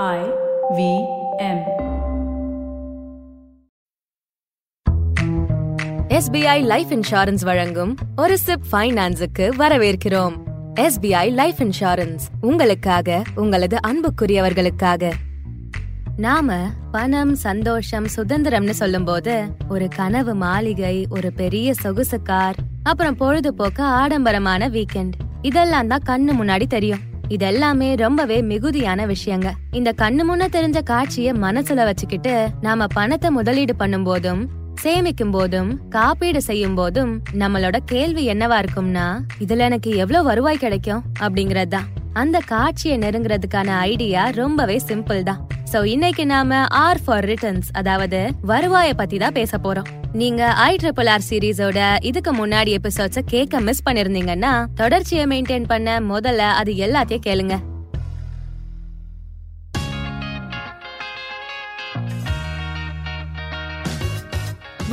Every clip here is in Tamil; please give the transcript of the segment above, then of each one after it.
I V M. SBI life insurance வழங்கும் ஒரு சிப் ஃபைனான்ஸுக்கு வரவேற்கிறோம். எஸ்பிஐ லைஃப் இன்சூரன்ஸ் உங்களுக்காக உங்களது அன்புக்குரியவர்களுக்காக. நாம பணம் சந்தோஷம் சுதந்திரம்னு சொல்லும்போது ஒரு கனவு மாளிகை ஒரு பெரிய சொகுசு கார் அப்புறம் பொழுதுபோக்கு ஆடம்பரமான வீக்கெண்ட் இதெல்லாம் தான் கண்ணு முன்னாடி தெரியும். இதெல்லாமே ரொம்பவே மிகுதியான விஷயங்க. இந்த கண்ணு முன்ன தெரிஞ்ச காட்சிய மனசுல வச்சுக்கிட்டு நாம பணத்தை முதலீடு பண்ணும் போதும் சேமிக்கும் போதும் காப்பீடு செய்யும் போதும் நம்மளோட கேள்வி என்னவா இருக்கும்னா இதுல எனக்கு எவ்வளவு வருவாய் கிடைக்கும்? அப்படிங்கறதுதான். அந்த காட்சியை நெருங்குறதுக்கான ஐடியா ரொம்பவே சிம்பிள் தான். சோ இன்னைக்கு நாம ஆர் ஃபார் ரிட்டர்ன்ஸ் அதாவது வருவாய பத்தி தான் பேச போறோம். நீங்க ஐ ட்ரிபிள் ஆர் சீரீஸோட இதுக்கு முன்னாடி எபிசோட்ஸ கேட்க மிஸ் பண்ணிருந்தீங்கன்னா தொடர்ச்சியை மெயின்டைன் பண்ண முதல்ல அது எல்லாத்தையும் கேளுங்க.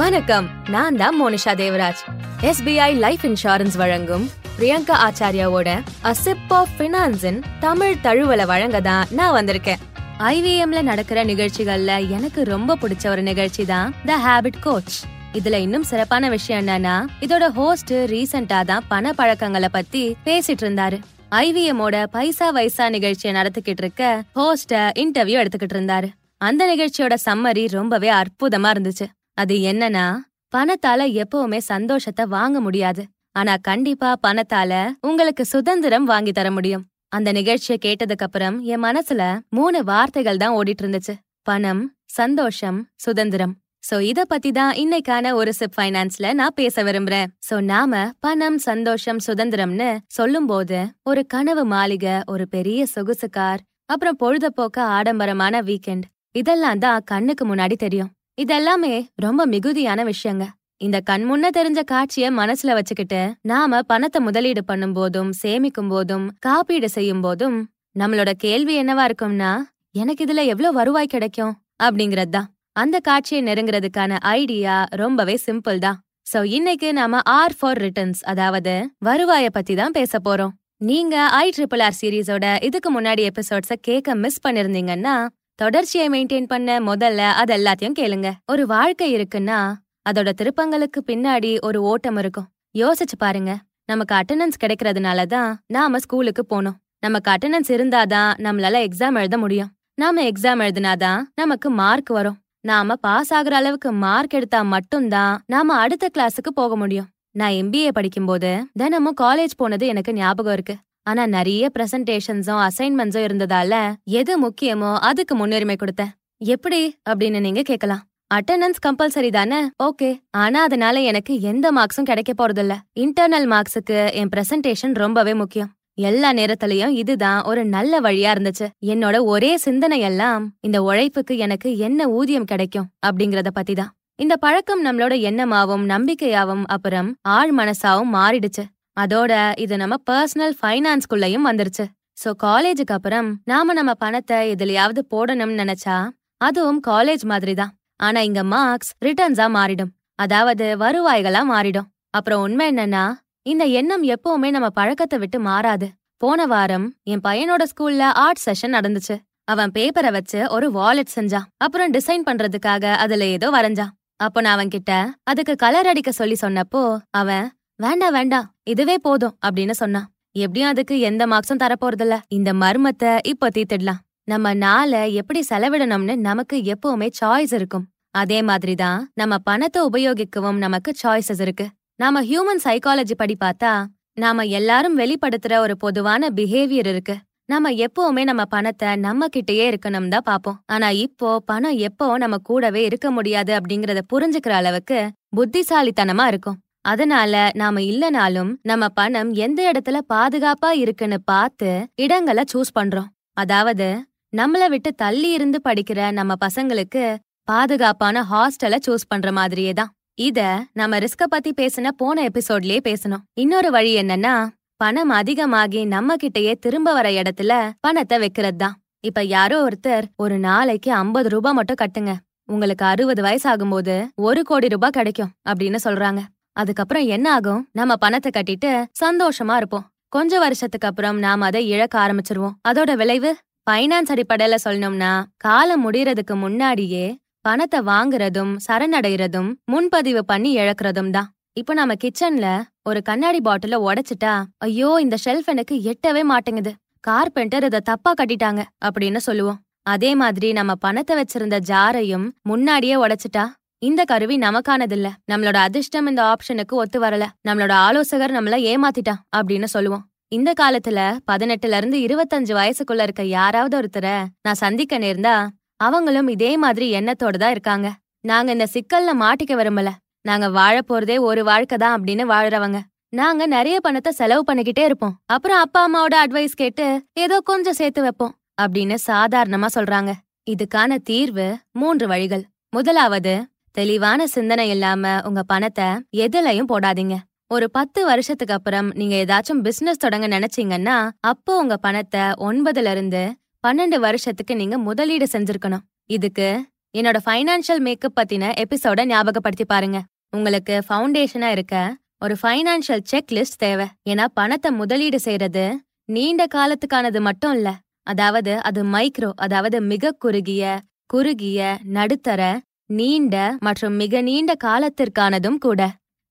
வணக்கம் நான் தான் Monisha Devaraj. SBI life insurance வழங்கும் பிரியங்கா ஆச்சாரியாவோட அசிப் ஆஃப் ஃபினான்ஸின் தமிழ் தழுவலை வழங்க தான் நான் வந்திருக்கேன். ஐவிஎம்ல நடக்கிற நிகழ்ச்சிகள்ல எனக்கு ரொம்ப பிடிச்ச ஒரு நிகழ்ச்சி தான் த ஹேபிட் கோச் இதுல இன்னும் சிறப்பான விஷயம் என்னன்னா இதோட ஹோஸ்ட் ரீசெண்டா தான் பண பழக்கங்களை பத்தி பேசிட்டு இருந்தாரு. ஐவிஎம்மோட பைசா வைசா நிகழ்ச்சியை நடத்திக்கிட்டு இருக்க ஹோஸ்ட இன்டர்வியூ எடுத்துக்கிட்டு இருந்தாரு. அந்த நிகழ்ச்சியோட சம்மரி ரொம்பவே அற்புதமா இருந்துச்சு. அது என்னன்னா பணத்தால எப்பவுமே சந்தோஷத்தை வாங்க முடியாது. ஆனா கண்டிப்பா பணத்தால உங்களுக்கு சுதந்திரம் வாங்கி தர முடியும். அந்த நிகழ்ச்சியை கேட்டதுக்கு அப்புறம் என் மனசுல மூணு வார்த்தைகள் தான் ஓடிட்டு இருந்துச்சு பணம் சந்தோஷம் சுதந்திரம். சோ இத பத்தி தான் இன்னைக்கான ஒரு சிப் ஃபைனான்ஸ்ல நான் பேச விரும்புறேன். சோ நாம பணம் சந்தோஷம் சுதந்திரம்னு சொல்லும்போது ஒரு கனவு மாளிகை ஒரு பெரிய சொகுசு கார் அப்புறம் பொழுதுபோக்க ஆடம்பரமான வீக்கெண்ட். இதெல்லாம் தான் கண்ணுக்கு முன்னாடி தெரியும். இதெல்லாமே ரொம்ப மிகுதியான விஷயங்க. இந்த கண்முன்ன தெரிஞ்ச காட்சிய மனசுல வச்சுக்கிட்டு நாம பணத்தை முதலீடு பண்ணும் போதும் சேமிக்கும் போதும் காப்பீடு செய்யும் போதும் நம்மளோட கேள்வி என்னவா இருக்கும்னா எனக்கு இதுல எவ்வளவு வருவாய் கிடைக்கும்? அப்படிங்கறது தான். அந்த காட்சியை நெருங்குறதுக்கான ஐடியா ரொம்பவே சிம்பிள் தான். சோ இன்னைக்கு நாம ஆர் ஃபார் ரிட்டர்ன்ஸ் அதாவது வருவாய பத்தி தான் பேச போறோம். நீங்க ஐ ட்ரிபிள் ஆர் சீரீஸோட இதுக்கு முன்னாடி எபிசோட்ஸ கேட்க மிஸ் பண்ணிருந்தீங்கன்னா தொடர்ச்சியை மெயின்டைன் பண்ண முதல்ல அது எல்லாத்தையும் கேளுங்க. ஒரு வாழ்க்கை இருக்குன்னா அதோட திருப்பங்களுக்கு பின்னாடி ஒரு ஓட்டம் இருக்கும். யோசிச்சு பாருங்க. நமக்கு அட்டனன்ஸ் கிடைக்கிறதுனால தான் நாம ஸ்கூலுக்கு போனோம். நமக்கு அட்டெண்டன்ஸ் இருந்தாதான் நம்மளால எக்ஸாம் எழுத முடியும். நாம எக்ஸாம் எழுதினாதான் நமக்கு மார்க் வரும். நாம பாஸ் ஆகுற அளவுக்கு மார்க் எடுத்தா மட்டும்தான் நாம அடுத்த கிளாஸுக்கு போக முடியும். நான் எம்பிஏ படிக்கும்போது தினமும் காலேஜ் போனது எனக்கு ஞாபகம் இருக்கு. ஆனா நிறைய பிரசன்டேஷன்ஸும் அசைன்மெண்ட்ஸும் இருந்ததால எது முக்கியமோ அதுக்கு முன்னுரிமை கொடுத்தேன். எப்படி அப்படின்னு நீங்க கேட்கலாம். அட்டெண்டன்ஸ் கம்பல்சரி தானே? ஓகே ஆனா அதனால எனக்கு எந்த மார்க்ஸும் கிடைக்க போறதில்ல. இன்டர்னல் மார்க்ஸுக்கு என் பிரசன்டேஷன் ரொம்பவே முக்கியம். எல்லா நேரத்திலயும் இதுதான் ஒரு நல்ல வழியா இருந்துச்சு. என்னோட ஒரே சிந்தனை எல்லாம் இந்த உழைப்புக்கு எனக்கு என்ன ஊதியம் கிடைக்கும் அப்படிங்கறத பத்தி தான் இந்த பழக்கம் நம்மளோட எண்ணமாவும் நம்பிக்கையாவும் அப்புறம் ஆழ் மனசாவும் மாறிடுச்சு. அதோட இது நம்ம பர்சனல் ஃபைனான்ஸ்குள்ளயும் வந்துருச்சு. சோ காலேஜுக்கு அப்புறம் நாம நம்ம பணத்தை எதுலயாவது போடணும்னு நினைச்சா அதுவும் காலேஜ் மாதிரி தான் ஆனா இங்க மார்க்ஸ் ரிட்டர்ன்ஸா மாறிடும். அதாவது வருவாய்களா மாறிடும். அப்புறம் உண்மை என்னன்னா இந்த எண்ணம் எப்பவுமே நம்ம பழக்கத்தை விட்டு மாறாது. போன வாரம் என் பையனோட ஸ்கூல்ல ஆர்ட் செஷன் நடந்துச்சு. அவன் பேப்பரை வச்சு ஒரு வாலெட் செஞ்சான். அப்புறம் டிசைன் பண்றதுக்காக அதுல ஏதோ வரைஞ்சான். அப்போ நான் அவன் கிட்ட அதுக்கு கலர் அடிக்க சொல்லி சொன்னப்போ அவன் வேண்டாம் வேண்டாம் இதுவே போதும் அப்படின்னு சொன்னான். எப்படியும் அதுக்கு எந்த மார்க்ஸும் தரப்போறதில்ல. இந்த மர்மத்தை இப்ப தீர்த்திடலாம். நம்ம நாளை எப்படி செலவிடணும்னு நமக்கு எப்பவுமே சாய்ஸ் இருக்கும். அதே மாதிரிதான் நம்ம பணத்தை உபயோகிக்கவும் நமக்கு சாய்ஸஸ் இருக்கு. நாம ஹியூமன் சைக்காலஜி படி பார்த்தா நாம எல்லாரும் வெளிப்படுத்துற ஒரு பொதுவான பிஹேவியர் இருக்கு. நாம எப்பவுமே நம்ம பணத்தை நம்ம கிட்டயே இருக்கணும் தான் பாப்போம் ஆனா இப்போ பணம் எப்போ நம்ம கூடவே இருக்க முடியாது அப்படிங்கறத புரிஞ்சுக்கிற அளவுக்கு புத்திசாலித்தனமா இருக்கும். அதனால நாம இல்லனாலும் நம்ம பணம் எந்த இடத்துல பாதுகாப்பா இருக்குன்னு பார்த்து இடங்களை சூஸ் பண்றோம். அதாவது நம்மள விட்டு தள்ளி இருந்து படிக்கிற நம்ம பசங்களுக்கு பாதுகாப்பான ஹாஸ்டலை சூஸ் பண்ற மாதிரியே தான். இத நம்ம ரிஸ்க பத்தி பேசின போன எபிசோட்லயே பேசணும். இன்னொரு வழி என்னன்னா பணம் அதிகமாகி நம்ம கிட்டயே திரும்ப வர இடத்துல பணத்தை வைக்கிறது தான். இப்ப யாரோ ஒருத்தர் ஒரு நாளைக்கு ஐம்பது ரூபாய் மட்டும் கட்டுங்க. உங்களுக்கு அறுபது வயசு ஆகும்போது ஒரு கோடி ரூபாய் கிடைக்கும் அப்படின்னு சொல்றாங்க. அதுக்கப்புறம் என்ன ஆகும்? நம்ம பணத்தை கட்டிட்டு சந்தோஷமா இருப்போம். கொஞ்ச வருஷத்துக்கு அப்புறம் நாம அதை இழக்க ஆரம்பிச்சிருவோம். அதோட விளைவு? ஃபைனான்ஸ் அடிப்படையில சொல்லணும்னா காலம் முடியறதுக்கு முன்னாடியே பணத்தை வாங்குறதும் சரணடைறதும் முன்பதிவு பண்ணி இழக்கிறதும் தான். இப்போ நம்ம கிச்சன்ல ஒரு கண்ணாடி பாட்டில உடைச்சிட்டா ஐயோ இந்த ஷெல்ஃப் எனக்கு எட்டவே மாட்டேங்குது. கார்பெண்டர் இதை தப்பா கட்டிட்டாங்க அப்படின்னு சொல்லுவோம். அதே மாதிரி நம்ம பணத்தை வச்சிருந்த ஜாரையும் முன்னாடியே உடைச்சிட்டா இந்த கருவி நமக்கானதில்ல. நம்மளோட அதிர்ஷ்டம் இந்த ஆப்ஷனுக்கு ஒத்து வரல. நம்மளோட ஆலோசகர் நம்மள ஏமாத்திட்டான் அப்படின்னு சொல்லுவோம். இந்த காலத்துல பதினெட்டுல இருந்து இருபத்தஞ்சு வயசுக்குள்ள இருக்க யாராவது ஒருத்தரை நான் சந்திக்க நேர்ந்தா அவங்களும் இதே மாதிரி எண்ணத்தோட தான் இருக்காங்க. நாங்க இந்த சிக்கல்ல மாட்டிக்க விரும்பல. நாங்க வாழ போறதே ஒரு வாழ்க்கை தான் அப்படின்னு வாழறவங்க. நாங்க நிறைய பணத்தை செலவு பண்ணிக்கிட்டே இருப்போம். அப்புறம் அப்பா அம்மாவோட அட்வைஸ் கேட்டு ஏதோ கொஞ்சம் சேர்த்து வைப்போம் அப்படின்னு சாதாரணமா சொல்றாங்க. இதுக்கான தீர்வு மூன்று வழிகள். முதலாவது தெளிவான சிந்தனை இல்லாம உங்க பணத்தை எதுலயும் போடாதீங்க. ஒரு பத்து வருஷத்துக்கு அப்புறம் நீங்க ஏதாச்சும் பிசினஸ் தொடங்க நினைச்சீங்கன்னா அப்போ உங்க பணத்தை ஒன்பதுல இருந்து பன்னெண்டு வருஷத்துக்கு நீங்க முதலீடு செஞ்சிருக்கணும். இதுக்கு என்னோட ஃபைனான்ஷியல் மேக்கப் பத்தின எபிசோட ஞாபகப்படுத்தி பாருங்க. உங்களுக்கு ஃபவுண்டேஷனா இருக்க ஒரு ஃபைனான்ஷியல் செக் லிஸ்ட் தேவை. ஏன்னா பணத்தை முதலீடு செய்யறது நீண்ட காலத்துக்கானது மட்டும் இல்ல. அதாவது அது மைக்ரோ அதாவது மிக குறுகிய குறுகிய நடுத்தர நீண்ட மற்றும் மிக நீண்ட காலத்திற்கானதும் கூட.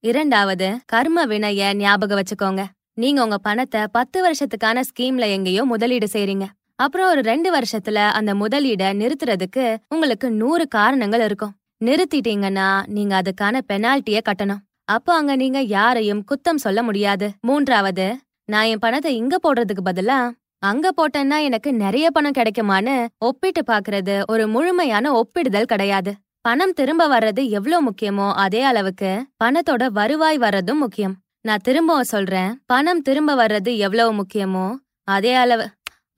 இரண்டாவது கர்ம வினைய ஞாபகம் வச்சுக்கோங்க. நீங்க உங்க பணத்தை பத்து வருஷத்துக்கான ஸ்கீம்ல எங்கேயோ முதலீடு செய்றீங்க. அப்புறம் ஒரு ரெண்டு வருஷத்துல அந்த முதலீட நிறுத்துறதுக்கு உங்களுக்கு நூறு காரணங்கள் இருக்கும். நிறுத்திட்டீங்கன்னா நீங்க அதுக்கான பெனால்ட்டிய கட்டணும். அப்போ அங்க நீங்க யாரையும் குத்தம் சொல்ல முடியாது. மூன்றாவது நான் என் பணத்தை இங்க போடுறதுக்கு பதிலா அங்க போட்டேன்னா எனக்கு நிறைய பணம் கிடைக்குமான்னு ஒப்பிட்டு பாக்குறது ஒரு முழுமையான ஒப்பிடுதல் கிடையாது. பணம் திரும்ப வர்றது எவ்வளவு முக்கியமோ அதே அளவுக்கு பணத்தோட வருவாய் வர்றதும் முக்கியம். நான் திரும்பவும் சொல்றேன் பணம் திரும்ப வர்றது எவ்வளவு முக்கியமோ அதே அளவு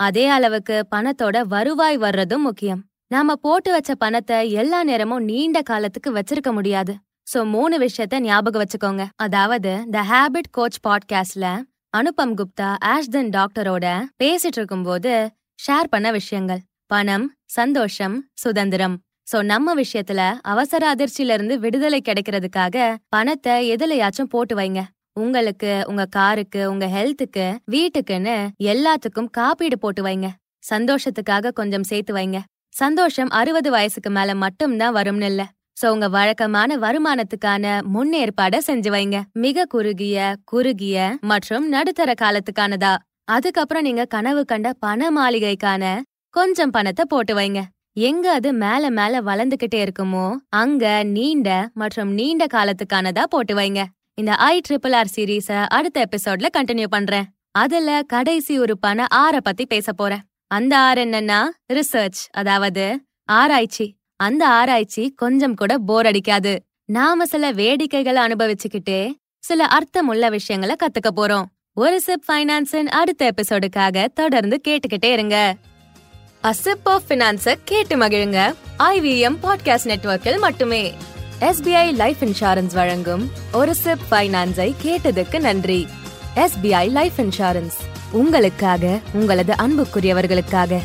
அதே அளவுக்கு பணத்தோட வருவாய் வர்றதும் முக்கியம். நாம போட்டு வச்ச பணத்தை எல்லா நேரமும் நீண்ட காலத்துக்கு வச்சிருக்க முடியாது. சோ மூணு விஷயத்த ஞாபகம் வச்சுக்கோங்க. அதாவது த ஹேபிட் கோச் பாட்காஸ்ட்ல அனுபம் குப்தா ஆஷ்தன் டாக்டரோட பேசிட்டு இருக்கும்போது ஷேர் பண்ண விஷயங்கள். பணம் சந்தோஷம் சுதந்திரம். சோ நம்ம விஷயத்துல அவசர அதிர்ச்சியில இருந்து விடுதலை கிடைக்கிறதுக்காக பணத்தை எதுலயாச்சும் போட்டு வைங்க. உங்களுக்கு உங்க காருக்கு உங்க ஹெல்த்துக்கு வீட்டுக்குன்னு எல்லாத்துக்கும் காப்பீடு போட்டு வைங்க. சந்தோஷத்துக்காக கொஞ்சம் சேர்த்து வைங்க. சந்தோஷம் அறுபது வயசுக்கு மேல மட்டும்தான் வரும்னு இல்ல. சோ உங்க வழக்கமான வருமானத்துக்கான முன்னேற்பாட செஞ்சு வைங்க. மிக குறுகிய குறுகிய மற்றும் நடுத்தர காலத்துக்கானதா. அதுக்கப்புறம் நீங்க கனவு கண்ட பண மாளிகைக்கான கொஞ்சம் பணத்தை போட்டு வைங்க. எங்க அது மேல மேல வளர்ந்துகிட்டே இருக்குமோ அங்க நீண்ட மற்றும் நீண்ட காலத்துக்கானதா போட்டு வைங்க. இந்த ஐ ட்ரிபிள் ஆர் சீரீஸ அடுத்த எபிசோட்ல கண்டினியூ பண்றேன். அதுல கடைசி உறுப்பான ஆற பத்தி பேச போறேன். அந்த ஆர் என்னன்னா ரிசர்ச் அதாவது ஆராய்ச்சி. அந்த ஆராய்ச்சி கொஞ்சம் கூட போர் அடிக்காது. நாம சில வேடிக்கைகளை அனுபவிச்சுக்கிட்டே சில அர்த்தமுள்ள விஷயங்களை கத்துக்க போறோம். ஒரு சிப் ஃபைனான்ஸின் அடுத்த எபிசோடுக்காக தொடர்ந்து கேட்டுக்கிட்டே இருங்க. அசிப் ஆஃப் பினான்ஸ கேட்டு மகிழுங்க. ஐவிஎம் பாட்காஸ்ட் நெட்வொர்க்கில் மட்டுமே. எஸ்பிஐ லைஃப் இன்சூரன்ஸ் வழங்கும் ஒரு சிப் ஃபைனான்ஸை கேட்டதுக்கு நன்றி. எஸ்பிஐ லைஃப் இன்சூரன்ஸ் உங்களுக்காக உங்களது அன்புக்குரியவர்களுக்காக.